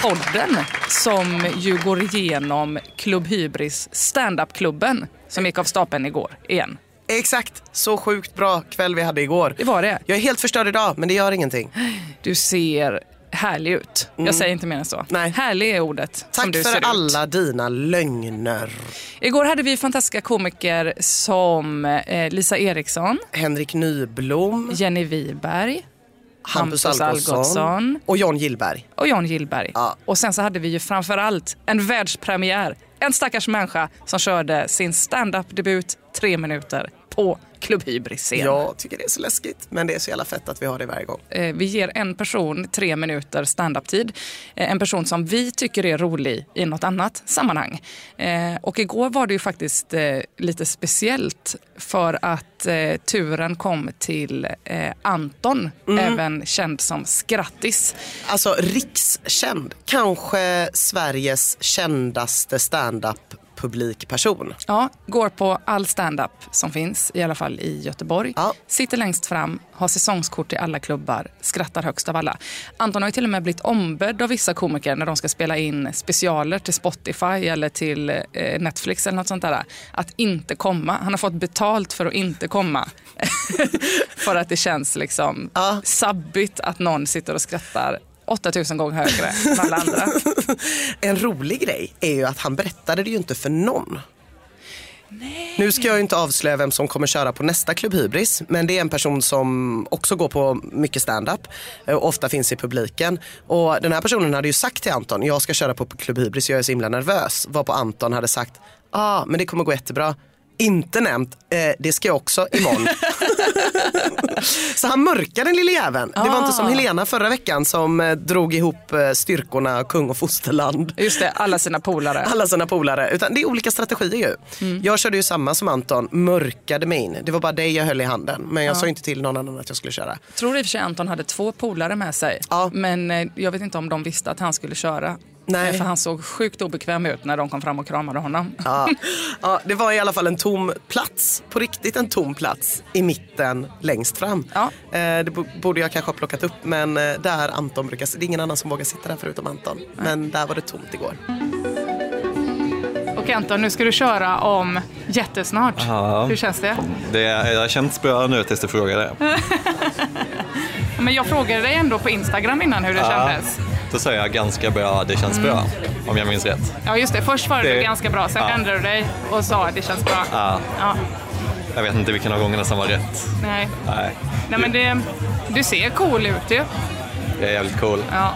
Hybris-podden som ju går igenom Klubb Hybris standup-klubben som gick av stapeln igår igen. Exakt, så sjukt bra kväll vi hade igår. Det var det. Jag är helt förstörd idag, men det gör ingenting. Du ser härlig ut. Jag säger inte mer än så. Mm. Nej. Härlig är ordet Tack för ut. alla dina lögner. Igår hade vi fantastiska komiker som eh, Lisa Eriksson, Henrik Nyblom, Jenny Wiberg Hampus, Hampus Algotsson Algotsson. och John Gillberg. och Jan Gillberg. Ja. Och sen så hade vi ju framförallt en världspremiär. En stackars människa som körde sin stand-up-debut tre minuter på Klubb Hybris-scen. Jag tycker det är så läskigt, men det är så jävla fett att vi har det varje gång. Eh, Vi ger en person tre minuter standup-tid. Eh, En person som vi tycker är rolig i något annat sammanhang. Eh, Och igår var det ju faktiskt lite speciellt för att turen kom till Anton, även känd som Skrattis. Alltså rikskänd, kanske Sveriges kändaste stand-up publikperson. Ja, går på all stand-up som finns, i alla fall i Göteborg. Ja. Sitter längst fram, har säsongskort i alla klubbar, skrattar högst av alla. Anton har ju till och med blivit ombedd av vissa komiker när de ska spela in specialer till Spotify eller till eh, Netflix eller något sånt där. Att inte komma. Han har fått betalt för att inte komma. för att det känns liksom Ja. sabbigt att någon sitter och skrattar 8000 gånger högre än alla andra. En rolig grej är ju att han berättade det ju inte för någon. Nu ska jag ju inte avslöja vem som kommer köra på nästa Klubb Hybris men det är en person som också går på mycket standup och ofta finns i publiken. Och den här personen hade ju sagt till Anton, jag ska köra på Klubb Hybris, jag är så himla nervös. Varpå Anton hade sagt, ah men det kommer gå jättebra. Inte nämnt, eh, det ska jag också imorgon. så han mörkar den lille jäveln. Det var inte som Helena förra veckan som eh, drog ihop eh, styrkorna kung och fosterland Just det, alla sina polare. alla sina polare. Utan det är olika strategier ju. Mm. Jag körde ju samma som Anton, mörkade mig in. Det var bara dig jag höll i handen. Men jag sa inte till någon annan att jag skulle köra. tror i och för sig Anton hade två polare med sig. Ja. Men eh, jag vet inte om de visste att han skulle köra. Nej. För han såg sjukt obekväm ut när de kom fram och kramade honom. Ja. ja, det var i alla fall en tom plats. På riktigt en tom plats i mitten längst fram. Ja. Eh, det bo- borde jag kanske ha plockat upp men eh, där Anton brukar Det är ingen annan som vågar sitta där förutom Anton. Men där var det tomt igår. Och Anton, nu ska du köra om jättesnart. Ja. Hur känns det? Det, det har känts bra nu tills du frågade. Men jag frågade dig ändå på Instagram innan hur det kändes. Då sa jag ganska bra, det känns bra. Om jag minns rätt. Ja, just det. Först var det, Det- ganska bra, sen ja. ändrade du dig och sa att det känns bra. Ja, Ja, jag vet inte vilken av gångerna som var rätt. nej. Nej, nej men det, du ser cool ut ju. jag är jävligt cool. Ja.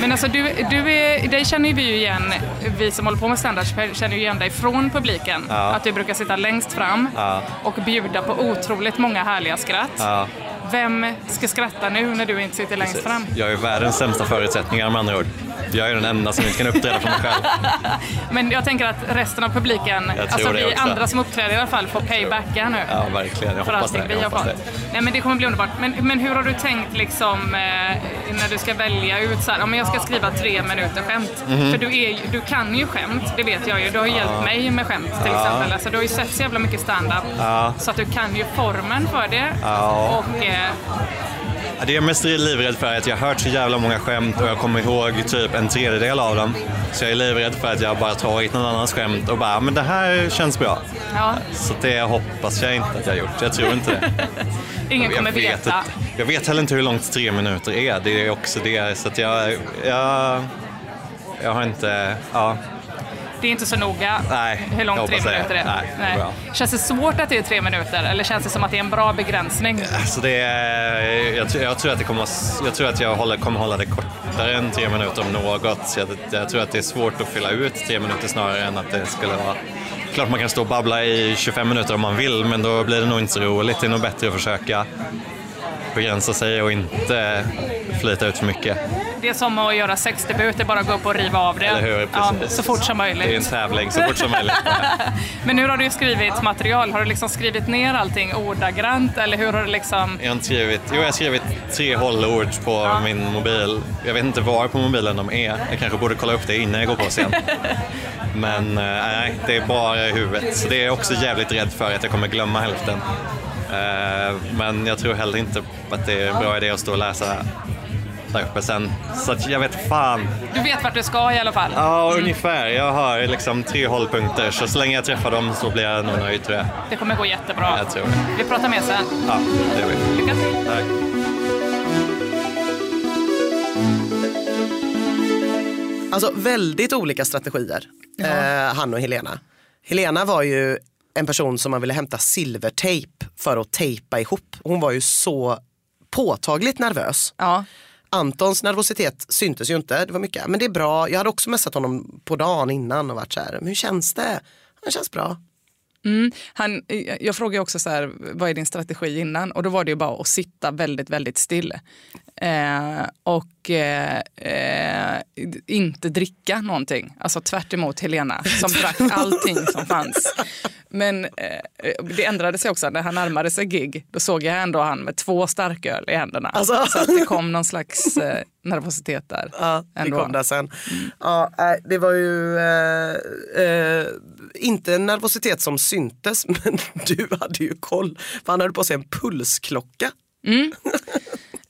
Men alltså du, du är, dig känner ju vi ju igen, vi som håller på med standard känner ju igen dig från publiken. Ja. Att du brukar sitta längst fram Ja. och bjuda på otroligt många härliga skratt. Ja, Vem ska skratta nu när du inte sitter längst precis. fram? Jag ju världens sämsta förutsättningar med andra ord. Jag är den enda som inte kan uppträda för mig själv. Men jag tänker att resten av publiken, alltså vi också. andra som uppträder i alla fall, får paybacka nu. Ja, verkligen. Jag för hoppas det. vi Jag har hoppas det. Nej men det kommer bli underbart. Men, men hur har du tänkt liksom eh, när du ska välja ut så här, ja, men jag ska skriva tre minuter skämt. Mhm. För du, är, du kan ju skämt, det vet jag ju. Du har ju hjälpt mig med skämt till exempel. Alltså, du har ju sett så jävla mycket stand-up. Ja. Så att du kan ju formen för det. Ja. Och eh, Ja, Det är jag mest livrädd för att jag har hört så jävla många skämt och jag kommer ihåg typ en tredjedel av dem. Så jag är livrädd för att jag bara tagit någon annans skämt och bara, men det här känns bra. ja, Så det hoppas jag inte att jag har gjort. Jag tror inte det. ingen Jag kommer vet, veta. inte- jag vet heller inte hur långt tre minuter är. Det är också det. Så att jag, jag, jag har inte... Ja, Det är inte så noga Nej, hur jag långt tre hoppas det. minuter är. Nej, det är bra. Känns det svårt att det är tre minuter eller känns det som att det är en bra begränsning? alltså det är, jag, tror- jag tror att det kommer, jag tror att jag håller, kommer hålla det kortare än tre minuter om något. Jag, jag tror att det är svårt att fylla ut tre minuter snarare än att det skulle vara Klart man kan stå och babbla i 25 minuter om man vill, men då blir det nog inte så roligt. Det är nog bättre att försöka begränsa sig och inte flyta ut för mycket. Det är som att göra sexdebut, det är bara att gå upp och riva av det. Eller hur? Ja, Precis. så fort som Det är en möjligt. tävling så fort som möjligt. Men hur har du skrivit material? Har du liksom skrivit ner allting ordagrant eller hur har du liksom... Jag har inte skrivit, jo, jag har skrivit tre hållord på min mobil. Jag vet inte var på mobilen de är. Jag kanske borde kolla upp det innan jag går på scen. Men eh, nej, det är bara i huvudet. Så det är jag också jävligt rädd för att jag kommer glömma hälften. Eh, Men jag tror heller inte att det är en bra idé att stå och läsa där uppe sen. Så att jag vet fan. Du vet vart du ska i alla fall? Ja, ungefär. Jag har liksom tre hållpunkter så så länge jag träffar dem så blir jag nog nöjd tror jag. Det kommer gå jättebra. Jag tror det. Vi pratar mer sen. Ja, det gör vi. Lycka till. Tack. Alltså väldigt olika strategier, eh, han och Helena. Helena var ju en person som man ville hämta silvertejp för att tejpa ihop. Hon var ju så påtagligt nervös. Ja. Antons nervositet syntes ju inte, det var mycket. Men det är bra, jag hade också messat honom på dagen innan och varit så här, hur känns det? Det känns bra. Han, jag frågade också så här, vad är din strategi innan? Och då var det ju bara att sitta väldigt, väldigt still. Eh, och eh, eh, inte dricka någonting. Alltså tvärt Helena som drack allting som fanns. Men eh, det ändrade sig också när han närmade sig gig. Då såg jag ändå han med två starköl i händerna. Alltså. Så att det kom någon slags eh, nervositet där. Ja, det ändå. kom där sen. Ja, nej, det var ju eh, eh, inte en nervositet som syntes men du hade ju koll. För han hade på sig en pulsklocka.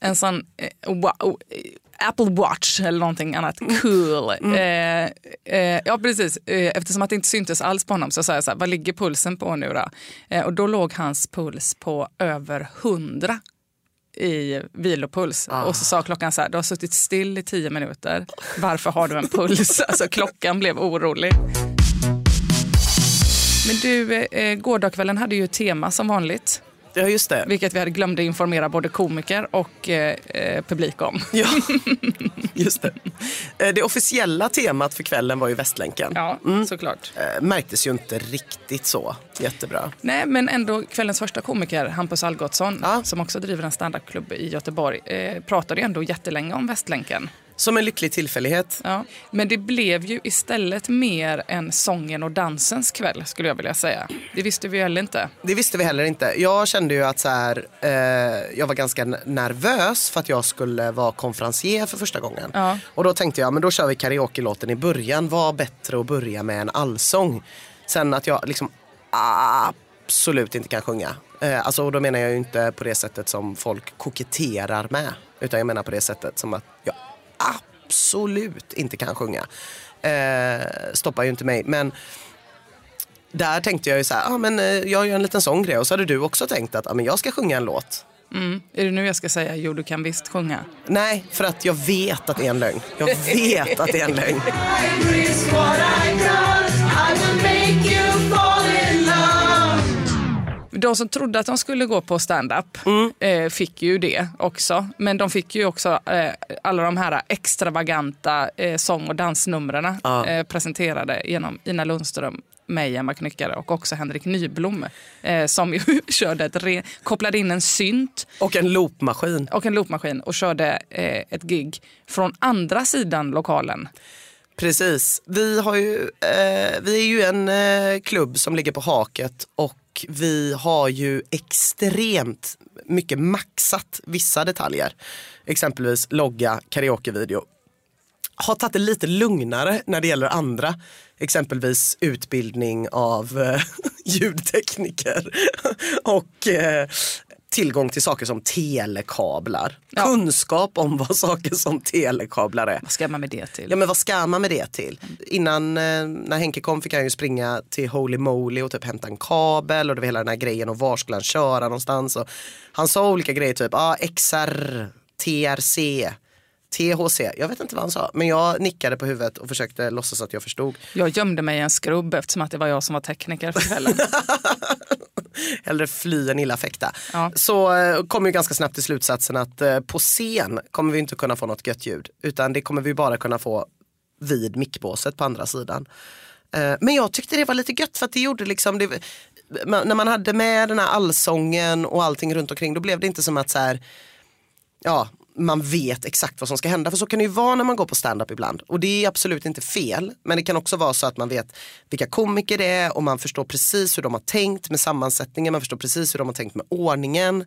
en sån wow, eh, Apple Watch eller någonting annat cool. Eh, eh, ja precis, eh, eftersom att det inte syntes alls på honom så sa jag så här, vad ligger pulsen på nu då? Eh, och då låg hans puls på över 100 i vilopuls. Och så sa klockan så här, du har suttit still i tio minuter. Varför har du en puls? Alltså klockan blev orolig. Men du, eh, gårdagskvällen hade ju tema som vanligt. Ja just det. Vilket vi hade glömde informera både komiker och eh, eh, publik om. Ja, just det. Eh, Det officiella temat för kvällen var ju Västlänken. Ja, såklart. Eh, Märktes ju inte riktigt så jättebra. Nej, men ändå kvällens första komiker, Hampus Algotsson, Ja. som också driver en standupklubb i Göteborg, eh, pratade ju ändå jättelänge om Västlänken. Som en lycklig tillfällighet. Ja. Men det blev ju istället mer en sången och dansens kväll, skulle jag vilja säga. Det visste vi heller inte. Det visste vi heller inte. Jag kände ju att så här, eh, jag var ganska nervös för att jag skulle vara konferencier för första gången. Ja. Och då tänkte jag, men då kör vi karaoke-låten i början. Vad bättre att börja med en allsång. Sen att jag liksom absolut inte kan sjunga. Eh, alltså, och då menar jag ju inte på det sättet som folk koketterar med. Utan jag menar på det sättet som att jag absolut inte kan sjunga. Eh, stoppar ju inte mig. Men där tänkte jag ju så här, ah, men, eh, jag gör en liten sån grej. Och så hade du också tänkt att ah, men jag ska sjunga en låt. Mm. Är det nu jag ska säga jo, du kan visst sjunga? Nej, för att jag vet att det är en lögn. Jag vet att det är en lögn. De som trodde att de skulle gå på stand-up Mm. eh, fick ju det också. Men de fick ju också eh, alla de här extravaganta eh, sång och dansnumren Ja. eh, presenterade genom Ina Lundström, mig, Emma Knyckare och också Henrik Nyblom eh, som ju körde ett re- kopplade in en synt Och en loopmaskin. och en loopmaskin och körde eh, ett gig från andra sidan lokalen. Precis. Vi, har ju, eh, vi är ju en eh, klubb som ligger på haket och vi har ju extremt mycket maxat vissa detaljer. Exempelvis logga, karaokevideo. Har tagit det lite lugnare när det gäller andra. Exempelvis utbildning av eh, ljudtekniker och eh, tillgång till saker som telekablar. Ja. Kunskap om vad saker som telekablar är. Vad ska man med det till? Ja men vad ska man med det till? Innan eh, när Henke kom fick han ju springa till Holy Moly och typ hämta en kabel och det var hela den här grejen och var skulle han köra någonstans. Och han sa olika grejer typ ah, XR, TRC, THC. Jag vet inte vad han sa men jag nickade på huvudet och försökte låtsas att jag förstod. Jag gömde mig i en skrubb eftersom att det var jag som var tekniker för kvällen. Hellre fly än illa fäkta. Ja. Så eh, kom ju ganska snabbt till slutsatsen att eh, på scen kommer vi inte kunna få något gött ljud. Utan det kommer vi bara kunna få vid mickbåset på andra sidan. Eh, men jag tyckte det var lite gött för att det gjorde liksom, det, när man hade med den här allsången och allting runt omkring då blev det inte som att så här, ja, man vet exakt vad som ska hända. För så kan det ju vara när man går på stand-up ibland. Och det är absolut inte fel. Men det kan också vara så att man vet vilka komiker det är och man förstår precis hur de har tänkt med sammansättningen. Man förstår precis hur de har tänkt med ordningen.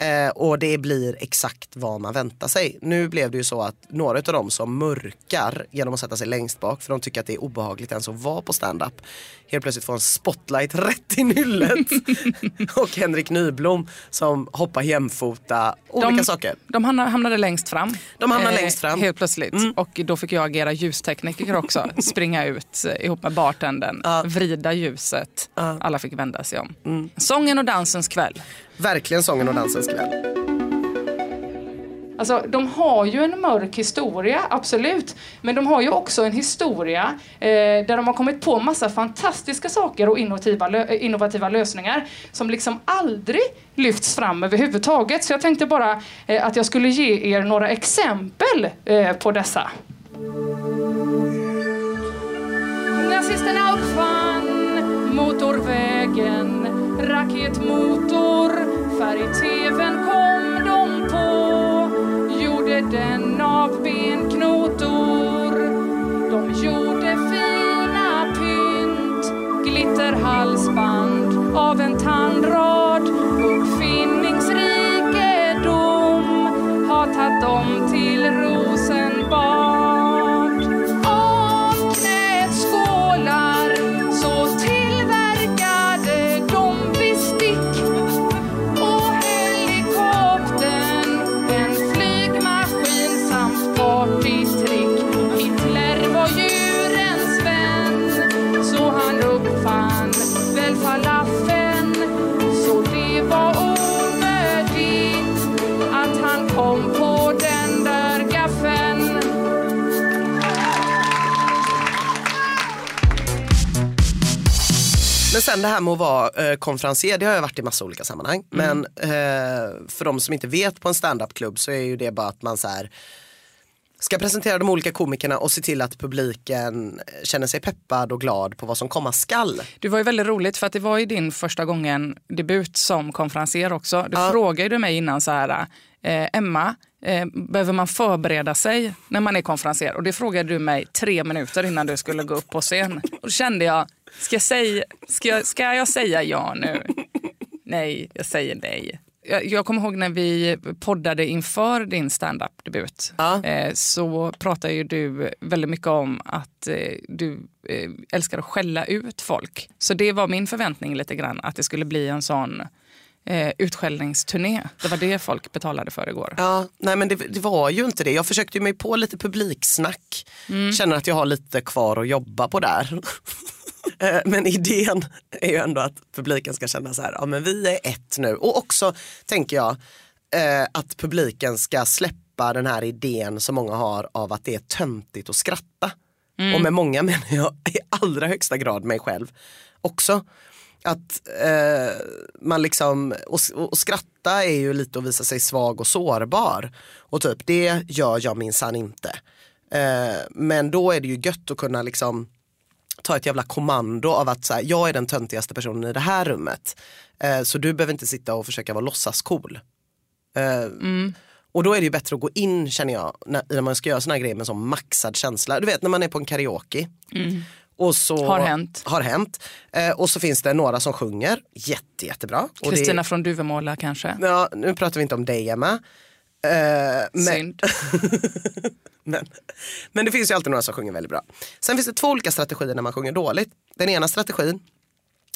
Eh, och det blir exakt vad man väntar sig. Nu blev det ju så att några av dem som mörkar genom att sätta sig längst bak för de tycker att det är obehagligt ens att vara på stand-up. Helt plötsligt får en spotlight rätt i nyllet. och Henrik Nyblom som hoppar jämfota, olika De- saker. De hamnade, längst fram. Eh, De hamnade längst fram. Mm. Helt plötsligt. Och då fick jag agera ljustekniker också. Springa ut eh, ihop med bartendern. Vrida ljuset. Alla fick vända sig om. Mm. Sången och dansens kväll. Verkligen sången och dansens kväll. Alltså, de har ju en mörk historia, absolut. Men de har ju också en historia eh, där de har kommit på massa fantastiska saker och innovativa, lö- eh, innovativa lösningar som liksom aldrig lyfts fram överhuvudtaget. Så jag tänkte bara eh, att jag skulle ge er några exempel eh, på dessa. Nazisterna uppfann motorvägen, raketmotor, färg-tvn kom de på, gjorde den av benknotor. De gjorde fina pynt, glitterhalsband av en tandrad, uppfinningsrikedom har tagit dem till Rosenbad. Sen det här med att vara eh, konferencier, det har jag varit i massa olika sammanhang. Men eh, för de som inte vet på en standup-klubb så är ju det bara att man så här ska presentera de olika komikerna och se till att publiken känner sig peppad och glad på vad som komma skall. Det var ju väldigt roligt för att det var ju din första gången debut som konferenser också. Du frågade ju mig innan så här, eh, Emma, eh, behöver man förbereda sig när man är konferenser? Och det frågade du mig tre minuter innan du skulle gå upp på scen. Och då kände jag, ska jag säga, ska jag, ska jag säga ja nu? Nej, jag säger nej. Jag, jag kommer ihåg när vi poddade inför din standup-debut. Ja. Eh, så pratade ju du väldigt mycket om att eh, du eh, älskar att skälla ut folk. Så det var min förväntning lite grann, att det skulle bli en sån eh, utskällningsturné. Det var det folk betalade för igår. Ja, nej men det, det var ju inte det. Jag försökte ju mig på lite publiksnack. Känner att jag har lite kvar att jobba på där. Eh, men idén är ju ändå att publiken ska känna så här, ja men vi är ett nu. Och också tänker jag eh, att publiken ska släppa den här idén som många har av att det är töntigt att skratta. Och med många menar jag i allra högsta grad mig själv också. Att eh, man liksom, och, och skratta är ju lite att visa sig svag och sårbar. Och typ det gör jag minsann inte. Eh, men då är det ju gött att kunna liksom ta ett jävla kommando av att så här, jag är den töntigaste personen i det här rummet. Eh, så du behöver inte sitta och försöka vara låtsas cool. Eh, Och då är det ju bättre att gå in känner jag när, när man ska göra såna här grejer med sån maxad känsla. Du vet när man är på en karaoke. Och så, Har hänt. Har hänt. Eh, och så finns det några som sjunger jätte, jättebra. Kristina från Duvemåla kanske? Ja, nu pratar vi inte om dig Emma. Eh, men, Synd. men, men det finns ju alltid några som sjunger väldigt bra. Sen finns det två olika strategier när man sjunger dåligt. Den ena strategin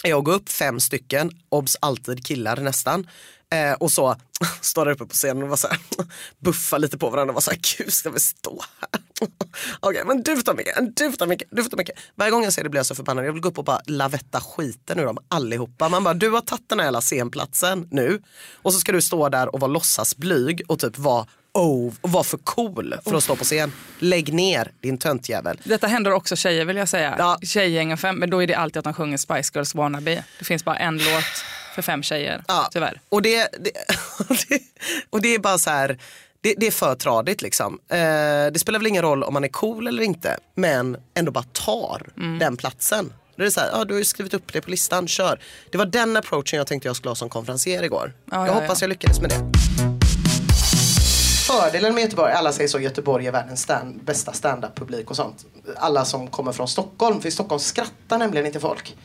jag går upp fem stycken, obs alltid killar nästan. Eh, och så står där uppe på scenen och bara så här, buffar lite på varandra och bara så här, gud ska vi stå här? Okej, men du får ta mycket, du får ta mycket, du får ta mycket. Varje gång jag ser det blir jag så förbannad. Jag vill gå upp och bara lavetta skiten ur dem allihopa. Man bara, du har tagit den här jävla scenplatsen nu och så ska du stå där och vara låtsasblyg och typ vara oh, och vara för cool för att stå på scen. Lägg ner din töntjävel. Detta händer också tjejer vill jag säga. Ja. Tjejgängen fem, men då är det alltid att de sjunger Spice Girls Wannabe. Det finns bara en låt för fem tjejer, Ja. tyvärr. Och det, det, och det är bara så här, det, det är för tradigt liksom. Eh, det spelar väl ingen roll om man är cool eller inte, men ändå bara tar Mm. den platsen. Det är så här, ja, du har ju skrivit upp det på listan, kör. Det var den approachen jag tänkte jag skulle ha som konferencier igår. Ja, jag ja, hoppas ja. jag lyckades med det. Fördelen med Göteborg, alla säger så, Göteborg är världens stand, bästa standup-publik och sånt. Alla som kommer från Stockholm, för i Stockholm skrattar nämligen inte folk.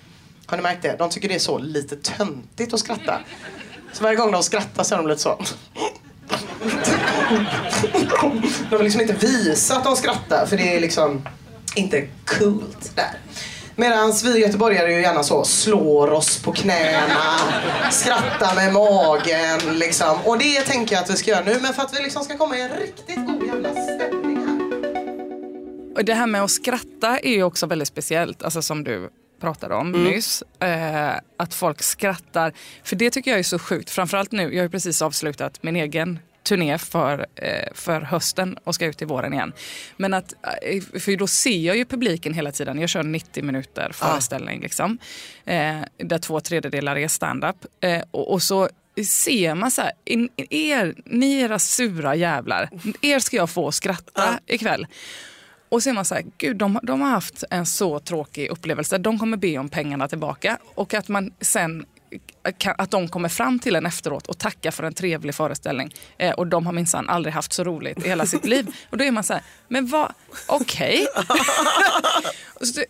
Har ni märkt det? De tycker det är så lite töntigt att skratta. Så varje gång de skrattar så är de lite så. De vill liksom inte visa att de skrattar för det är liksom inte coolt där. Medan vi göteborgare ju gärna så slår oss på knäna, skrattar med magen liksom. Och det tänker jag att vi ska göra nu men för att vi liksom ska komma i en riktigt god jävla stämning här. Och det här med att skratta är ju också väldigt speciellt, alltså som du pratade om nyss. Eh, att folk skrattar. För det tycker jag är så sjukt. Framförallt nu, jag har ju precis avslutat min egen turné för, eh, för hösten och ska ut i våren igen. Men att, eh, för då ser jag ju publiken hela tiden. Jag kör 90 minuter föreställning liksom. Eh, där två tredjedelar är stand-up. Och, och så ser man så här, er, ni era sura jävlar, er ska jag få skratta ikväll. Och så är man så här, gud de, de har haft en så tråkig upplevelse. De kommer be om pengarna tillbaka. Och att man sen att de kommer fram till en efteråt och tackar för en trevlig föreställning. Eh, och de har minsann aldrig haft så roligt i hela sitt liv. Och då är man så här, men vad, okej.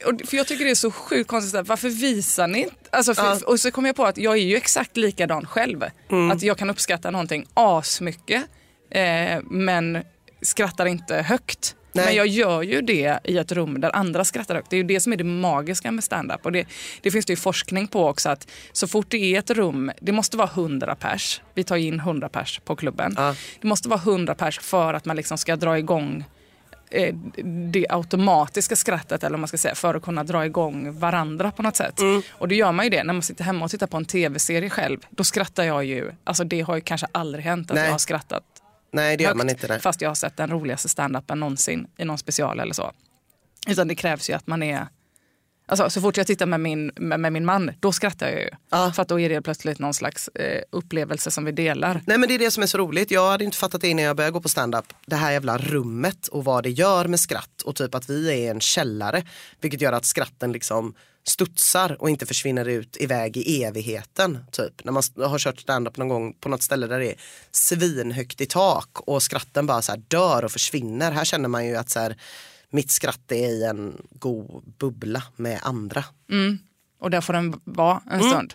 Och- för jag tycker det är så sjukt konstigt, här, varför visar ni inte? Alltså, för, Och så kom jag på att jag är ju exakt likadan själv. Att jag kan uppskatta någonting asmycket. Eh, men skrattar inte högt. Nej. Men jag gör ju det i ett rum där andra skrattar högt. Det är ju det som är det magiska med stand-up. Och det, det finns det ju forskning på också att så fort det är ett rum, det måste vara 100 pers. Vi tar in 100 pers på klubben. Ja. Det måste vara 100 pers för att man liksom ska dra igång eh, det automatiska skrattet eller man ska säga för att kunna dra igång varandra på något sätt. Mm. Och det gör man ju det när man sitter hemma och tittar på en tv-serie själv. Då skrattar jag ju, alltså det har ju kanske aldrig hänt att Nej. jag har skrattat Nej det gör högt, man inte. Nej. fast jag har sett den roligaste standupen någonsin i någon special eller så. Utan det krävs ju att man är... Alltså, så fort jag tittar med min, med, med min man, då skrattar jag ju. Ja. För att då är det plötsligt någon slags eh, upplevelse som vi delar. Nej men det är det som är så roligt. Jag hade inte fattat det innan jag började gå på stand-up. Det här jävla rummet och vad det gör med skratt och typ att vi är en källare. Vilket gör att skratten liksom studsar och inte försvinner ut iväg i evigheten. Typ. När man har kört stand-up någon gång på något ställe där det är svinhögt i tak och skratten bara så här dör och försvinner. Här känner man ju att så här, mitt skratt är i en god bubbla med andra. Och där får den vara en Mm. stund.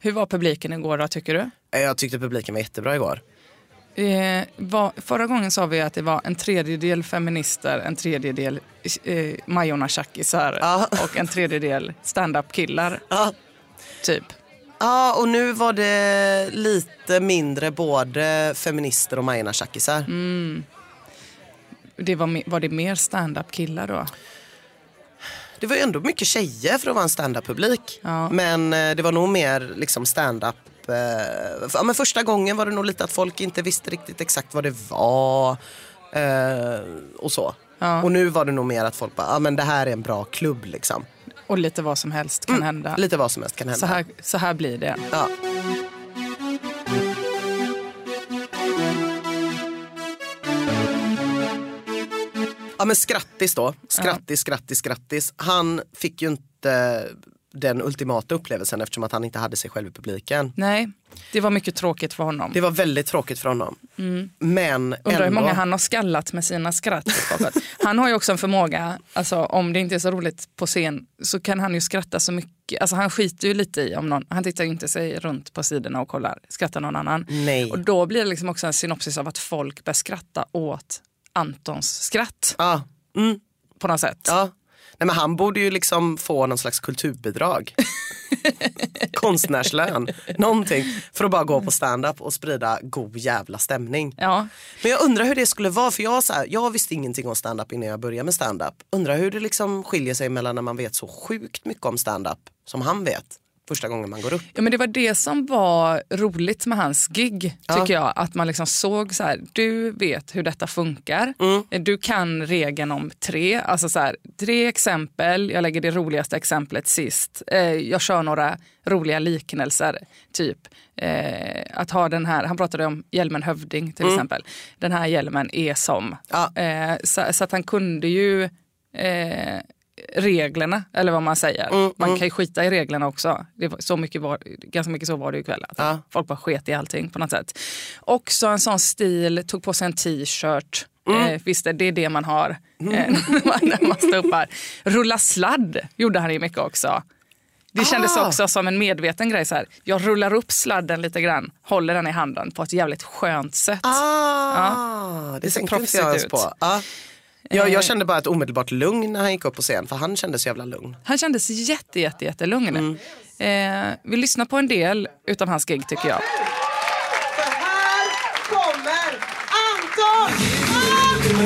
Hur var publiken igår då tycker du? Jag tyckte publiken var jättebra igår. Eh, var, förra gången sa vi att det var en tredjedel feminister, en tredjedel eh, Majorna-tjackisar Ja. och en tredjedel stand-up-killar. Ja. Typ. Ja, och nu var det lite mindre både feminister och majorna tjackisar. Det var, var det mer stand-up-killar då? Det var ju ändå mycket tjejer för att vara en stand-up-publik. Ja. Men eh, det var nog mer liksom stand-up. Eh, ja, men första gången var det nog lite att folk inte visste riktigt exakt vad det var. Eh, och så. Ja. Och nu var det nog mer att folk bara, ja men det här är en bra klubb liksom. Och lite vad som helst kan hända. Lite vad som helst kan hända. Så här, så här blir det. Ja. Ja men Skrattis då, Skrattis, Skrattis, Skrattis. Han fick ju inte den ultimata upplevelsen eftersom att han inte hade sig själv i publiken. Nej, det var mycket tråkigt för honom. Det var väldigt tråkigt för honom. Men Mm. Undrar hur ändå, många han har skallat med sina skratt. Han har ju också en förmåga, alltså, om det inte är så roligt på scen så kan han ju skratta så mycket. Alltså, han skiter ju lite i om någon, han tittar ju inte sig runt på sidorna och kollar, skrattar någon annan. Nej. Och då blir det liksom också en synopsis av att folk börjar skratta åt Antons skratt Ja, mm, på något sätt. ja. Nej, men han borde ju liksom få någon slags kulturbidrag. Konstnärslön, någonting. För att bara gå på stand-up och sprida god jävla stämning. Ja. Men jag undrar hur det skulle vara för jag, så här, jag visste ingenting om stand-up innan jag började med stand-up. Undrar hur det liksom skiljer sig mellan när man vet så sjukt mycket om stand-up som han vet första gången man går upp. Ja, men det var det som var roligt med hans gig, tycker jag. Att man liksom såg så här, du vet hur detta funkar. Du kan regeln om tre, alltså så här, tre exempel, jag lägger det roligaste exemplet sist. Eh, jag kör några roliga liknelser, typ eh, att ha den här, han pratade om hjälmen hövding till exempel. Den här hjälmen är som. Ja. Eh, så, så att han kunde ju eh, reglerna, eller vad man säger. Mm, man kan ju skita i reglerna också. Det så mycket var, ganska mycket så var det ikväll. Att Ja. Folk bara sket i allting på något sätt. Också en sån stil, tog på sig en t-shirt. Mm. Eh, visst, det är det man har eh, när man- när man står upp här. Rulla sladd gjorde han ju mycket också. Det kändes Ah. också som en medveten grej. Så här. Jag rullar upp sladden lite grann, håller den i handen på ett jävligt skönt sätt. Ah, det ser tänkte inte jag proffsigt ut. på. Ja. Jag, Eh. jag kände bara ett omedelbart lugn när han gick upp på scen för han kändes så jävla lugn. Han kändes jätte, jätte, jättelugn. Mm. Eh, vi lyssnar på en del utav hans gig tycker jag. För här kommer Anton!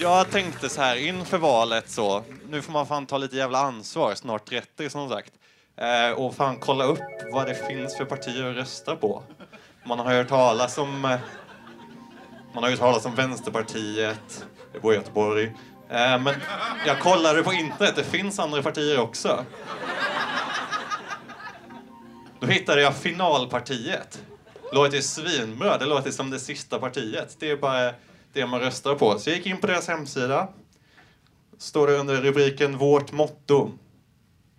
Jag tänkte så här inför valet så, nu får man fan ta lite jävla ansvar, snart 30 som sagt. Eh, och fan kolla upp vad det finns för partier att rösta på. Man har hört talas om eh, man har hört talas om Vänsterpartiet, det bor i Göteborg. Eh, men jag kollade på internet, det finns andra partier också. Då hittade jag Finalpartiet. Låter ju svinbra, det låter som det sista partiet. Det är bara det man röstar på. Så jag gick in på deras hemsida. Står det under rubriken Vårt motto.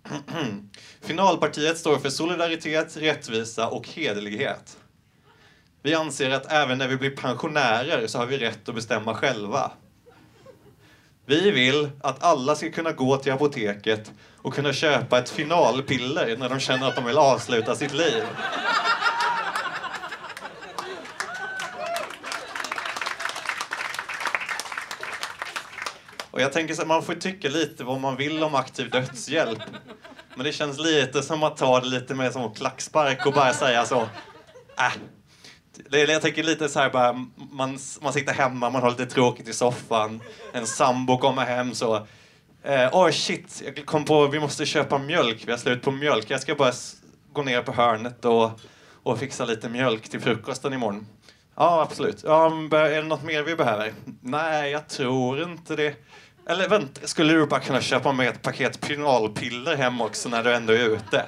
Finalpartiet står för solidaritet, rättvisa och hederlighet. Vi anser att även när vi blir pensionärer så har vi rätt att bestämma själva. Vi vill att alla ska kunna gå till apoteket och kunna köpa ett finalpiller när de känner att de vill avsluta sitt liv. Och jag tänker så här, man får tycka lite vad man vill om aktiv dödshjälp. Men det känns lite som att ta det lite mer som en klackspark och bara säga så. Äh. Det jag tänker lite så här bara, man, man sitter hemma, man har lite tråkigt i soffan. En sambo kommer hem så. Eh, oh shit, jag kom på vi måste köpa mjölk, vi har slut på mjölk. Jag ska bara gå ner på hörnet och, och fixa lite mjölk till frukosten imorgon. Ja, absolut. Ja, är det något mer vi behöver? Nej, jag tror inte det. Eller vänta, skulle du bara kunna köpa med ett paket pinalpiller hem också när du ändå är ute?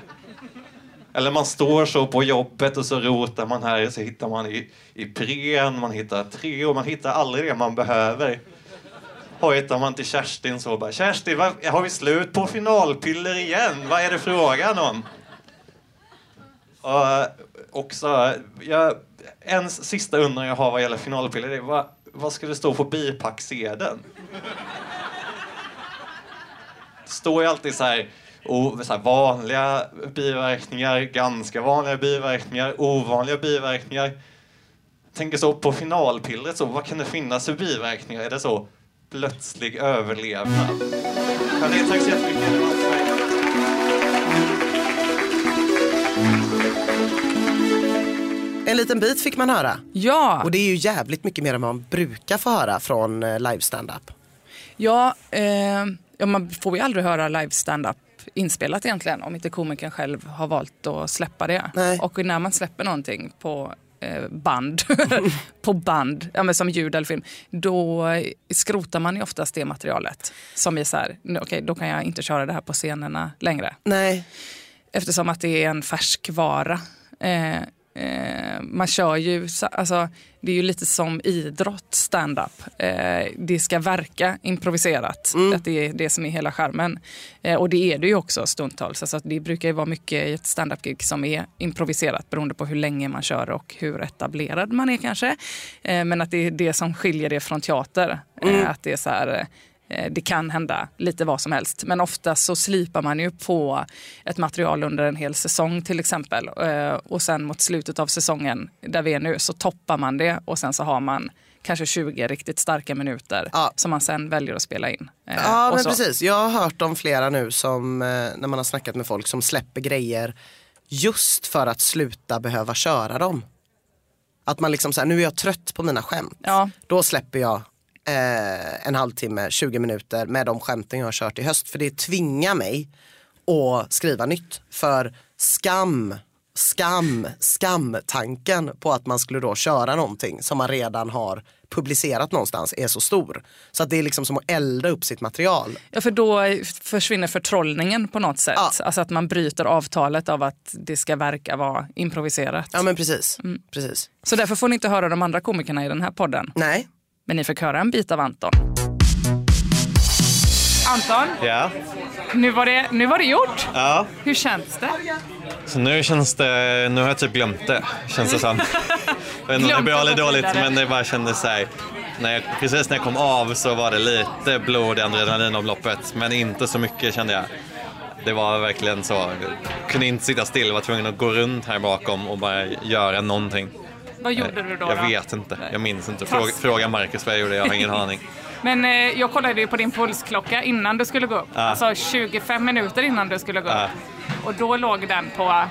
Eller man står så på jobbet och så rotar man här så hittar man i, i Pren, man hittar Treo, man hittar aldrig det man behöver. Hojtar man till Kerstin så bara Kerstin, var, har vi slut på finalpiller igen? Vad är det frågan om? Och också, jag, en sista undran jag har vad gäller finalpiller är vad, vad ska det stå på bipacksedeln? Det står ju alltid så här, o, så här vanliga biverkningar, ganska vanliga biverkningar, ovanliga biverkningar. Tänker så på finalpillret, så, vad kan det finnas för biverkningar? Är det så plötslig överlevnad? Hörni, tack så jättemycket. En liten bit fick man höra. Ja, Och det är ju jävligt mycket mer än man brukar få höra från eh, live stand-up. ja, eh, ja, man får ju aldrig höra live stand-up inspelat egentligen om inte komikern själv har valt att släppa det. Nej. Och när man släpper någonting på eh, band, på band, ja, men som ljud eller film, då skrotar man ju oftast det materialet. Som är så här, "Nu, okej då kan jag inte köra det här på scenerna längre. Nej, Eftersom att det är en färskvara. Eh, eh, man kör ju, alltså, det är ju lite som idrott, stand-up. Eh, det ska verka improviserat. Att det är det som är hela skärmen. Eh, och det är det ju också stundtals. Alltså, det brukar ju vara mycket i ett stand-up-gig som är improviserat beroende på hur länge man kör och hur etablerad man är kanske. Eh, men att det är det som skiljer det från teater. Eh, att det är så här... eh, det kan hända lite vad som helst. Men ofta så slipar man ju på ett material under en hel säsong till exempel. Eh, Och sen mot slutet av säsongen, där vi är nu, så toppar man det och sen så har man kanske 20 riktigt starka minuter Ja. som man sen väljer att spela in. Eh, ja men så. precis. Jag har hört om flera nu som, när man har snackat med folk som släpper grejer just för att sluta behöva köra dem. Att man liksom säger, nu är jag trött på mina skämt. Ja. Då släpper jag eh, en halvtimme, 20 minuter med de skämten jag har kört i höst. För det tvingar mig att skriva nytt. För skam, skam, skam-tanken på att man skulle då köra någonting som man redan har publicerat någonstans är så stor. Så att det är liksom som att elda upp sitt material. Ja, för då försvinner förtrollningen på något sätt. Ja. Alltså att man bryter avtalet av att det ska verka vara improviserat. Ja men precis. Mm. precis. Så därför får ni inte höra de andra komikerna i den här podden. Nej, Men ni fick höra en bit av Anton. Anton, Ja, nu var det, nu var det gjort. ja. Hur känns det? Så nu känns det, nu har jag typ glömt det, känns det som. vet inte om det är bra eller dåligt, men det bara kändes så här. När jag, precis när jag kom av så var det lite blod i adrenalinomloppet, men inte så mycket kände jag. Det var verkligen så. Jag kunde inte sitta still, var tvungen att gå runt här bakom och bara göra någonting. Vad gjorde du då? Jag då? vet inte, jag minns inte. Fråga, fråga Marcus vad jag gjorde, jag har ingen aning. Men eh, jag kollade ju på din pulsklocka innan du skulle gå upp. Alltså 25 minuter innan du skulle gå upp. Ja. Och då låg den på...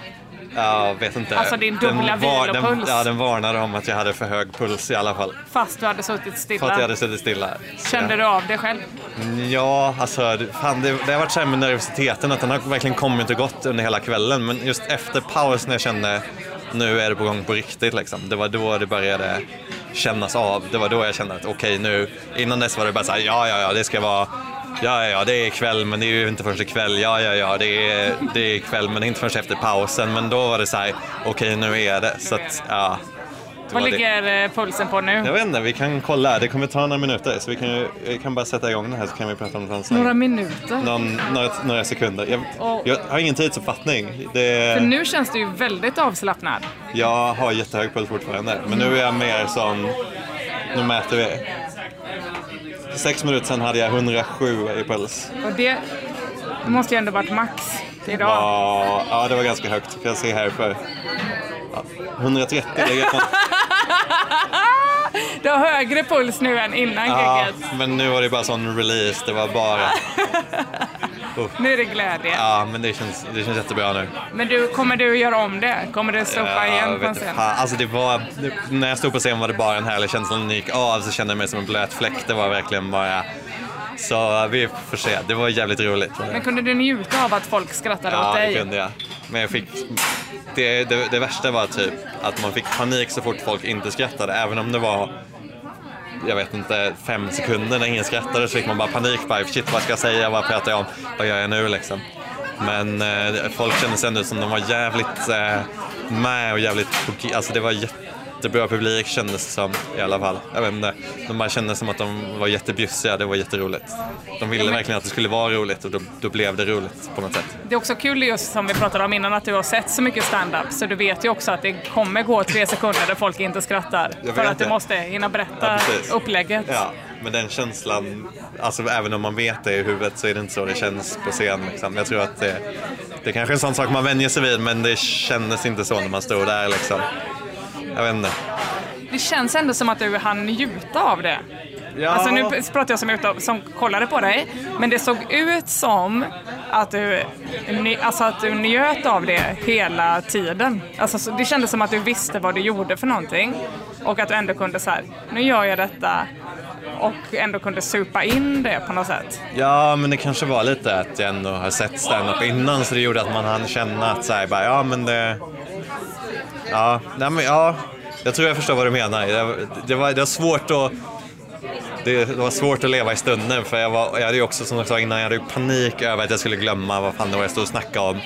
Jag vet inte. Alltså din dubbla Den var- den, vilopuls. Ja, den varnade om att jag hade för hög puls i alla fall. Fast du hade suttit För att stilla. jag hade suttit stilla. Kände jag- du av det själv? Ja, alltså fan, det, det har varit så här med nervositeten att den har verkligen kommit och gått under hela kvällen. Men just efter paus när jag kände nu är det på gång på riktigt liksom. Det var då det började kännas av. Det var då jag kände att okej nu, innan dess var det bara så här, ja ja ja det ska vara Ja, ja, ja, det är ikväll, men det är ju inte förrän ikväll. Ja, ja, ja, det är, det är ikväll, men det är inte förrän efter pausen. Men då var det så här, okej, nu är det. Så att, ja det Vad var det. ligger eh, pulsen på nu? Jag vet inte, vi kan kolla. Det kommer ta några minuter, så vi kan, ju- vi kan bara sätta igång det här så kan vi prata om det. Några minuter. Någon, några, några sekunder. Jag, Och- jag har ingen tidsuppfattning. För Det, nu känns du ju väldigt avslappnad. jag har jättehög puls fortfarande, men nu är jag mer som... Nu mäter vi. För sex minuter sedan hade jag 107 i puls. Och det, det måste ju ändå varit max idag. Ja, ja, det var ganska högt. Kan jag se här för... Ja, 130 ligger jag på. Du har högre puls nu än innan Ja, gigget. men nu var det bara sån release. Det var bara... Nu är det glädje. Ja, men det känns, det känns jättebra nu. Men du, kommer du göra om det? Kommer du sopa Ja, igen jag på scen? fan. Alltså det var, det, när jag stod på scen var det bara en härlig känsla. När den gick av så kände jag mig som en blöt fläck. Det var verkligen bara... Så vi får se. Det var jävligt roligt. Men kunde du njuta av att folk skrattade åt Ja, det dig? kunde jag. Men jag fick... Det, det, det värsta var typ att man fick panik så fort folk inte skrattade. Även om det var, jag vet inte, fem sekunder när ingen skrattade så fick man bara panik. Bara, Shit, vad ska jag säga? Vad pratar jag om? Vad gör jag nu liksom? Men eh, folk kände sig ändå som de var jävligt eh, med och jävligt... Alltså det var jättebra publik kändes det som i alla fall. Jag vet inte. De bara kände som att de var jättebjussiga. Det var jätteroligt. De ville verkligen att det skulle vara roligt och då, då blev det roligt på något sätt. Det är också kul just som vi pratade om innan att du har sett så mycket stand-up så du vet ju också att det kommer gå tre sekunder där folk inte skrattar. För att du måste hinna berätta Ja, upplägget. Ja, men den känslan, alltså även om man vet det i huvudet så är det inte så det känns på scen. Liksom. Jag tror att det, det är kanske är en sån sak man vänjer sig vid men det kändes inte så när man stod där liksom. Jag vet inte. Det känns ändå som att du hann njuta av det. Ja. Alltså nu pratar jag som, utav, som kollade på dig, men det såg ut som att du, alltså att du njöt av det hela tiden. Alltså, så- det kändes som att du visste vad du gjorde för någonting och att du ändå kunde så här, nu gör jag detta och ändå kunde supa in det på något sätt. Ja, men det kanske var lite att jag ändå har sett stand-up innan så det gjorde att man hann känna att så här, bara, ja men det... Ja, nej, men, ja, jag tror jag förstår vad du menar. Det, det, var, det var svårt att... Det, det var svårt att leva i stunden för jag, var, jag hade ju också som jag sa innan, jag hade ju panik över att jag skulle glömma vad fan det var jag stod och snackade om.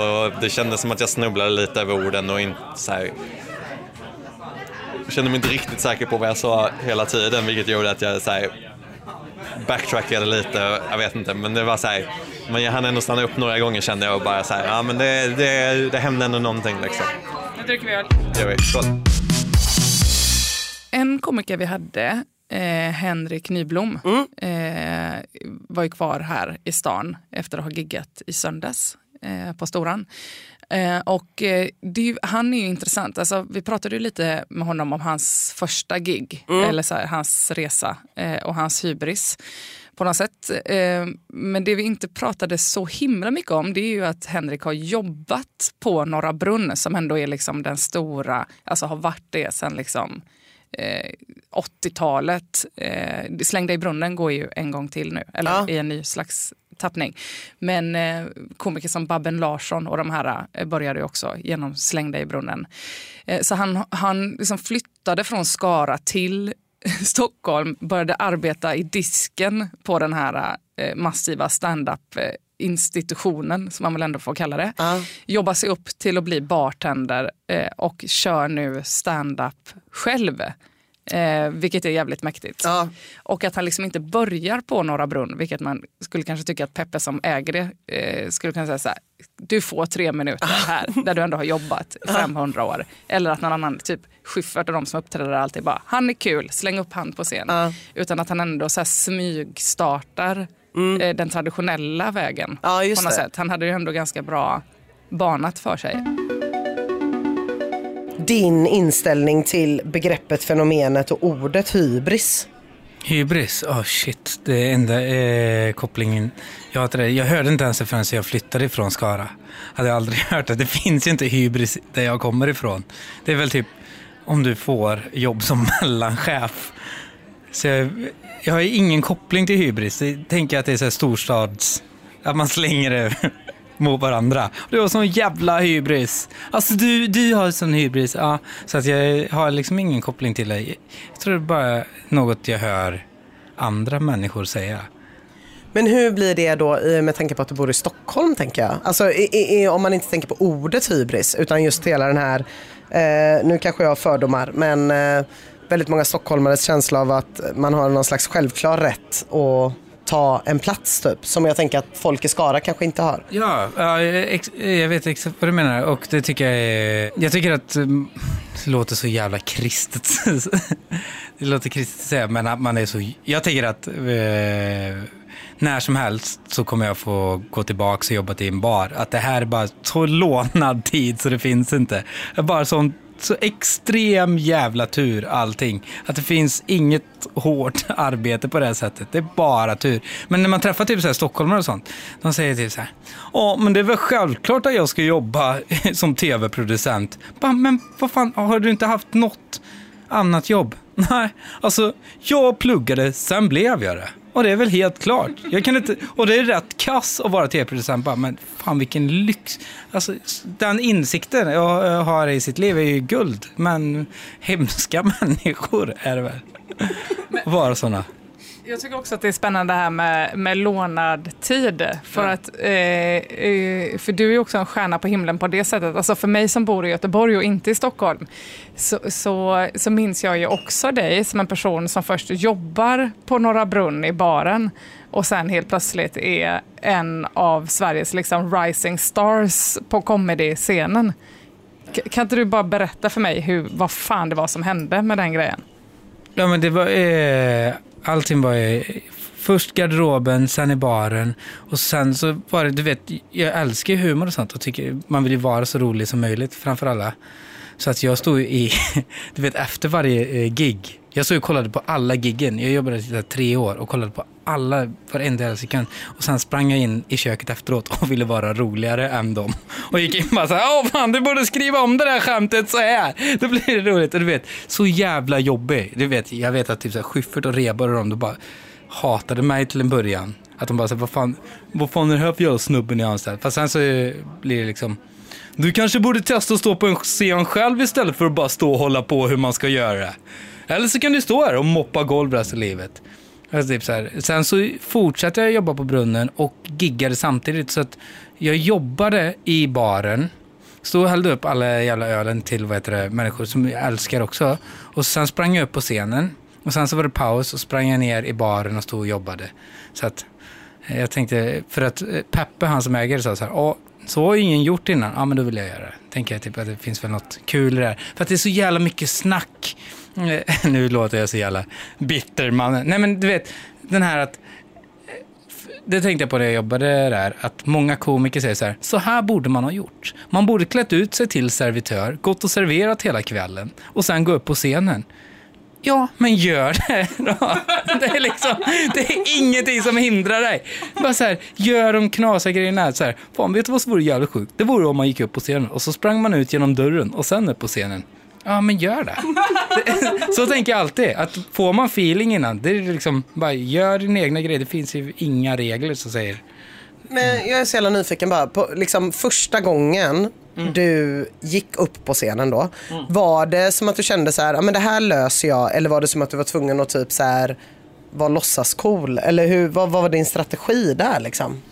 Och det kändes som att jag snubblade lite över orden och inte så här, jag kände mig inte riktigt säker på vad jag sa hela tiden vilket gjorde att jag så här, backtrackade lite, jag vet inte, men det var så här, men jag hann ändå stanna upp några gånger kände jag och bara så här, ja men det, det, det hände ändå någonting liksom. Nu dricker vi öl. Jag vet, skål. En komiker vi hade, eh, Henrik Nyblom, eh, var ju kvar här i stan efter att ha giggat i söndags eh, på Storan. Eh, och eh, det, är ju- han är ju intressant. Alltså, vi pratade ju lite med honom om hans första gig, eller så här, hans resa eh, och hans hybris på något sätt. Eh, men det vi inte pratade så himla mycket om det är ju att Henrik har jobbat på Norra Brunn som ändå är liksom den stora, alltså har varit det sen liksom eh, 80-talet. Eh, Slängda i brunnen går ju en gång till nu, eller Ja. i en ny slags tappning. Men eh, komiker som Babben Larsson och de här eh, började ju också genom Slängda i brunnen. Eh, så han, han liksom flyttade från Skara till Stockholm, började arbeta i disken på den här eh, massiva stand-up eh, institutionen, som man väl ändå får kalla det. Ja. Jobbar sig upp till att bli bartender eh, och kör nu stand-up själv. Eh, vilket är jävligt mäktigt. Ja. Och att han liksom inte börjar på Norra Brunn, vilket man skulle kanske tycka att Peppe som äger det eh, skulle kunna säga så här. Du får tre minuter här, där du ändå har jobbat i 500 år. Eller att någon annan, typ Schyffert och de som uppträder alltid bara, han är kul, släng upp han på scen. Ja. Utan att han ändå så här smygstartar eh, den traditionella vägen. Mm. Ja, på något det. sätt. Han hade ju ändå ganska bra banat för sig. Din inställning till begreppet, fenomenet och ordet hybris. Hybris, oh shit. Det är enda eh, kopplingen jag har till det. Jag hörde inte ens det förrän jag flyttade ifrån Skara. Hade jag aldrig hört det. Det finns ju inte hybris där jag kommer ifrån. Det är väl typ om du får jobb som mellanchef. Så jag, jag har ju ingen koppling till hybris. Jag tänker att det är så här storstads... Att man slänger det mot varandra. Det var sån jävla hybris. Alltså du, du har sån hybris. Ja, så att jag har liksom ingen koppling till dig. Jag tror det är bara något jag hör andra människor säga. Men hur blir det då med tanke på att du bor i Stockholm tänker jag? Alltså i, i, om man inte tänker på ordet hybris utan just hela den här, eh, nu kanske jag har fördomar, men eh, väldigt många stockholmares känsla av att man har någon slags självklar rätt att ta en plats typ. Som jag tänker att folk i Skara kanske inte har. Ja, ja ex, jag vet exakt vad du menar och det tycker jag är... Jag tycker att mm, det låter så jävla kristet. det låter kristet att säga, men att man är så... Jag tänker att eh, när som helst så kommer jag få gå tillbaka och jobba till en bar. Att det här är bara så lånad tid så det finns inte. Bara sån så extrem jävla tur allting. Att det finns inget hårt arbete på det här sättet. Det är bara tur. Men när man träffar typ så här stockholmare och sånt. De säger typ så här. Ja, men det är väl självklart att jag ska jobba som tv-producent. Men vad fan, har du inte haft något annat jobb? Nej, alltså jag pluggade, sen blev jag det. Och det är väl helt klart. Jag kan inte, och det är rätt kass att vara tv-producent. Bara, Men fan vilken lyx. Alltså, den insikten jag har i sitt liv är ju guld. Men hemska människor är det väl. Att vara sådana. Jag tycker också att det är spännande det här med, med lånad tid. För, att, eh, eh, för du är också en stjärna på himlen på det sättet. Alltså för mig som bor i Göteborg och inte i Stockholm så, så, så minns jag ju också dig som en person som först jobbar på Norra Brunn i baren och sen helt plötsligt är en av Sveriges liksom rising stars på comedy-scenen. Kan inte du bara berätta för mig hur, vad fan det var som hände med den grejen? Ja, men det var... Eh, allting var ju först garderoben, sen i baren och sen så var det, du vet, jag älskar ju humor och sånt och tycker man vill ju vara så rolig som möjligt framför alla. Så att jag stod i, du vet efter varje eh, gig, jag stod och kollade på alla giggen. Jag jobbade i där tre år och kollade på alla, varenda jävla sekund. Och sen sprang jag in i köket efteråt och ville vara roligare än dem. Och gick in och bara såhär, åh fan du borde skriva om det där skämtet så här. Då blir det roligt. Och du vet, så jävla jobbig. Du vet, jag vet att typ Schyffert och Rebar och de, de bara hatade mig till en början. Att de bara såhär, vad fan, vad fan är det här för jävla snubben ni har anställt? Fast sen så blir det liksom, du kanske borde testa att stå på en scen själv istället för att bara stå och hålla på hur man ska göra det. Eller så kan du stå här och moppa golv resten av livet. Alltså typ så här. Sen så fortsatte jag jobba på brunnen och giggade samtidigt. Så att jag jobbade i baren, stod och hällde upp alla jävla ölen till vad heter det, människor som jag älskar också. Och sen sprang jag upp på scenen. Och sen så var det paus och sprang jag ner i baren och stod och jobbade. Så att eh, jag tänkte, för att eh, Peppe, han som äger det, sa så här, så har ju ingen gjort innan. Ja, men då vill jag göra det. Tänker jag typ att det finns väl något kul i det här. För att det är så jävla mycket snack. Eh, nu låter jag så jävla bitter man. Nej men du vet, den här att eh, det tänkte jag på när jag jobbade där, att många komiker säger så här, så här borde man ha gjort. Man borde klätt ut sig till servitör, gått och serverat hela kvällen och sen gå upp på scenen. Ja, men gör det då. Det är liksom, det är ingenting som hindrar dig. Bara så här, gör de knasiga grejerna. Så här, fan, vet du vad som vore jävligt sjukt? Det vore om man gick upp på scenen och så sprang man ut genom dörren och sen upp på scenen. Ja, men gör det. Så tänker jag alltid. Att får man feeling innan, det är liksom, bara gör din egna grej. Det finns ju inga regler som säger Men jag är så jävla nyfiken bara. På, liksom, första gången Mm. du gick upp på scenen då. Var det som att du kände så här, "Ja, men det här löser jag. Eller var det som att du var tvungen att typ så här vara låtsascool? Eller hur, vad, vad var din strategi där liksom?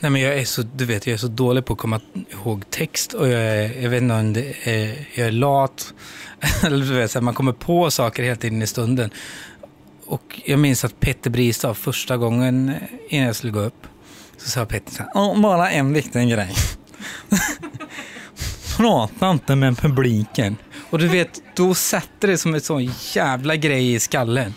Nej, men jag är så, du vet, jag är så dålig på att komma ihåg text och jag, är, jag vet inte om det är, jag är lat. Eller du vet, så här, man kommer på saker helt in i stunden. Och jag minns att Petter Bristav första gången innan jag skulle gå upp så sa Petter så här, "Åh, bara en viktig grej. Prata inte med publiken. Och du vet, då sätter det som ett sån jävla grej i skallen.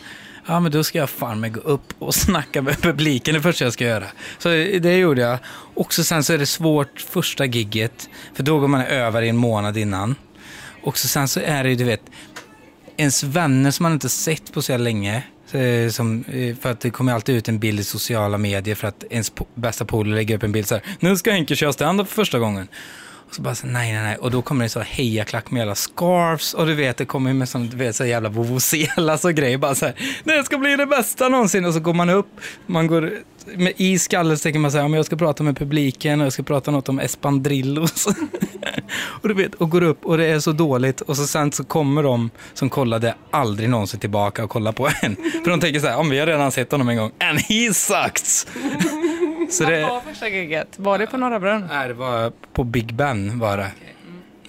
Ja, men då ska jag fan mig gå upp och snacka med publiken det första jag ska göra. Så det gjorde jag. Och så sen så är det svårt första gigget, för då går man över i en månad innan. Och så sen så är det ju, du vet, ens vänner som man inte sett på så jävla länge. Eh, som, eh, för att det kommer alltid ut en bild i sociala medier för att ens po- bästa polare lägger upp en bild så här. Nu ska Henke köra stand-up för första gången. Och så bara så, nej, nej, nej. Och då kommer det så hejaklack med alla scarves och du vet, det kommer med sån, du vet, så jävla vovvoselas och grejer. Bara så här, det ska bli det bästa någonsin. Och så går man upp, man går med, i skallen så tänker man så här, jag ska prata med publiken och jag ska prata något om espandrillos. och du vet, och går upp och det är så dåligt och så sen så kommer de som kollade aldrig någonsin tillbaka och kollar på en. För de tänker så här, om vi har redan sett honom en gång, and he sucks så det... Vad var första giget? Var det på Norra Brunn? Nej, det var på Big Ben var det.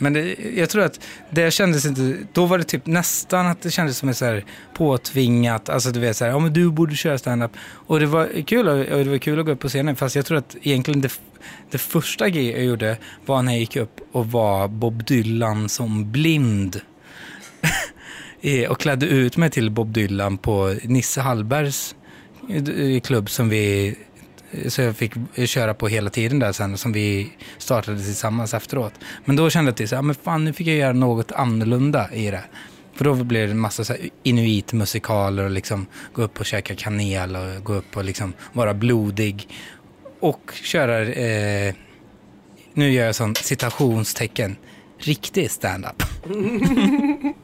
Men det, jag tror att det kändes inte, då var det typ nästan att det kändes som ett så här påtvingat, alltså du vet så här, ja men du borde köra stand-up. Och det var kul, och det var kul att gå upp på scenen, fast jag tror att egentligen det, det första grejen jag gjorde var när jag gick upp och var Bob Dylan som blind. Eh, och klädde ut mig till Bob Dylan på Nisse Hallbergs eh, klubb som vi så jag fick köra på hela tiden där sen som vi startade tillsammans efteråt. Men då kände jag till så här, men fan nu fick jag göra något annorlunda i det. För då blev det en massa så här inuitmusikaler och liksom gå upp och käka kanel och gå upp och liksom vara blodig. Och köra, eh, nu gör jag sån citationstecken, riktig stand-up.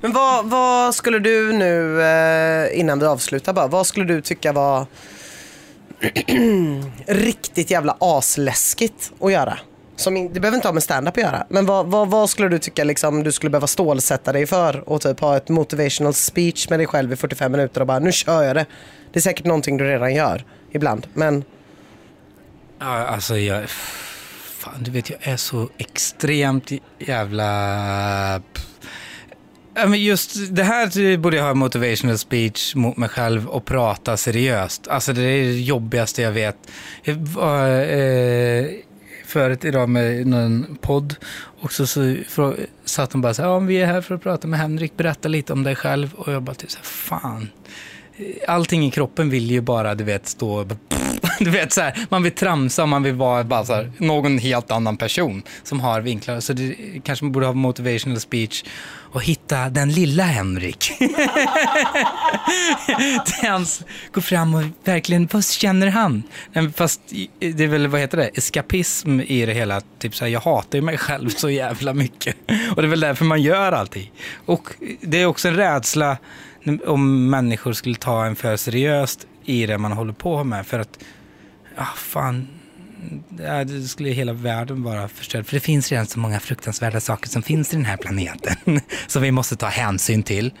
Men vad, vad skulle du nu, eh, innan vi avslutar bara, vad skulle du tycka var riktigt jävla asläskigt att göra? Som in, det behöver inte ha med stand-up att göra. Men vad, vad, vad skulle du tycka liksom, du skulle behöva stålsätta dig för och typ ha ett motivational speech med dig själv i 45 minuter och bara nu kör jag det. Det är säkert någonting du redan gör ibland. Men Ja, alltså jag... Fan, du vet, jag är så extremt jävla... Men just det här borde jag ha motivational speech mot mig själv och prata seriöst. Alltså det är det jobbigaste jag vet. Jag var eh, förut idag med någon podd och så, så satt de bara så här, ja, vi är här för att prata med Henrik, berätta lite om dig själv. Och jag bara typ så här, fan. Allting i kroppen vill ju bara, du vet, stå du vet så här, man vill tramsa, man vill vara bara så här, någon helt annan person som har vinklar. Så det kanske man borde ha motivational speech och hitta den lilla Henrik. Där går fram och verkligen, vad känner han? Fast det är väl, vad heter det, eskapism i det hela. Typ så här, jag hatar ju mig själv så jävla mycket. Och det är väl därför man gör allting. Och det är också en rädsla om människor skulle ta en för seriöst i det man håller på med. För att, ja fan, det skulle hela världen vara förstörd. För det finns redan så många fruktansvärda saker som finns i den här planeten. som vi måste ta hänsyn till.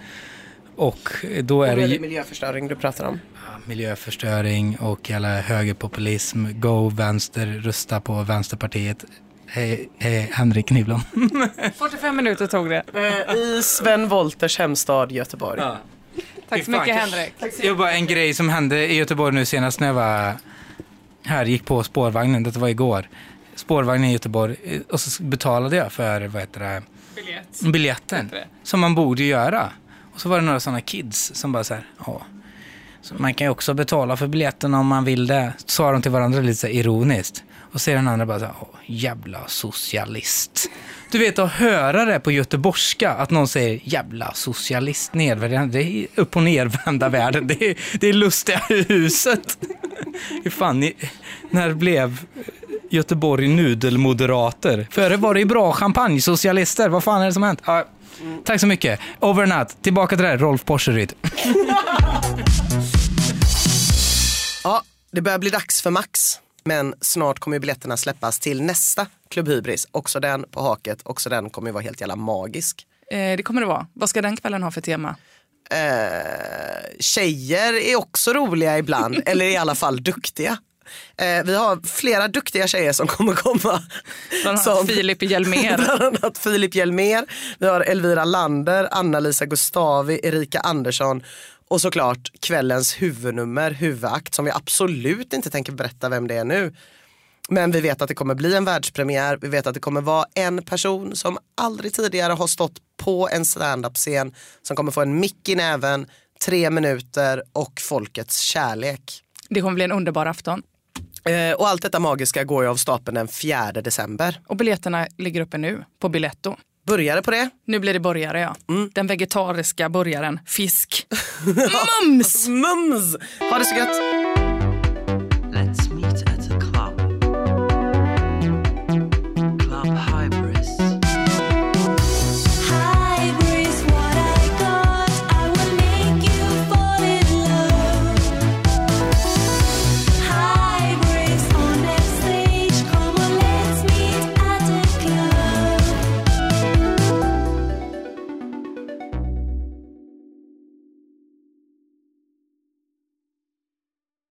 Och då är är det det ju miljöförstöring du pratar om? ja, miljöförstöring och alla högerpopulism. Go vänster, rösta på Vänsterpartiet. Hej, hej Henrik Nyblom. 45 minuter tog det. Eh, I Sven Wolters hemstad Göteborg. Tack så mycket Henrik. Det var bara en grej som hände i Göteborg nu senast när jag var här, gick på spårvagnen, det var igår. Spårvagnen i Göteborg eh, och så betalade jag för, vad heter det, Biljett. biljetten. Det. Som man borde göra. Och så var det några sådana kids som bara så här, ja. Så man kan ju också betala för biljetten om man vill det. Sa de till varandra lite så ironiskt. Och så den andra bara så här, jävla socialist. Du vet att höra det på göteborgska, att någon säger jävla socialist nedvärderande. Det är upp och nervända världen. Det är, det är lustiga huset. Hur fan, ni, när blev Göteborg nudelmoderater? Före var det ju bra champagnesocialister. Vad fan är det som har hänt? Ja, tack så mycket. Over and out. Tillbaka till det här, Rolf Porseryd. Ja, det börjar bli dags för Max. Men snart kommer biljetterna släppas till nästa Klubb Hybris. Också den på haket. Också den kommer vara helt jävla magisk. Eh, det kommer det vara. Vad ska den kvällen ha för tema? Eh, tjejer är också roliga ibland. eller i alla fall duktiga. Eh, vi har flera duktiga tjejer som kommer komma. Bland annat Filip Hjelmér. Bland annat Filip Hjelmér, vi har Elvira Lander, Anna-Lisa Gustavi, Erika Andersson och såklart kvällens huvudnummer, huvudakt som vi absolut inte tänker berätta vem det är nu. Men vi vet att det kommer bli en världspremiär, vi vet att det kommer vara en person som aldrig tidigare har stått på en standup-scen som kommer få en mick i näven, tre minuter och folkets kärlek. Det kommer bli en underbar afton. Eh, och allt detta magiska går ju av stapeln den 4 december. Och biljetterna ligger uppe nu på Biletto. Började på det? Nu blir det burgare ja. Mm. Den vegetariska burgaren fisk. Mums! Mums! Ha det så gött!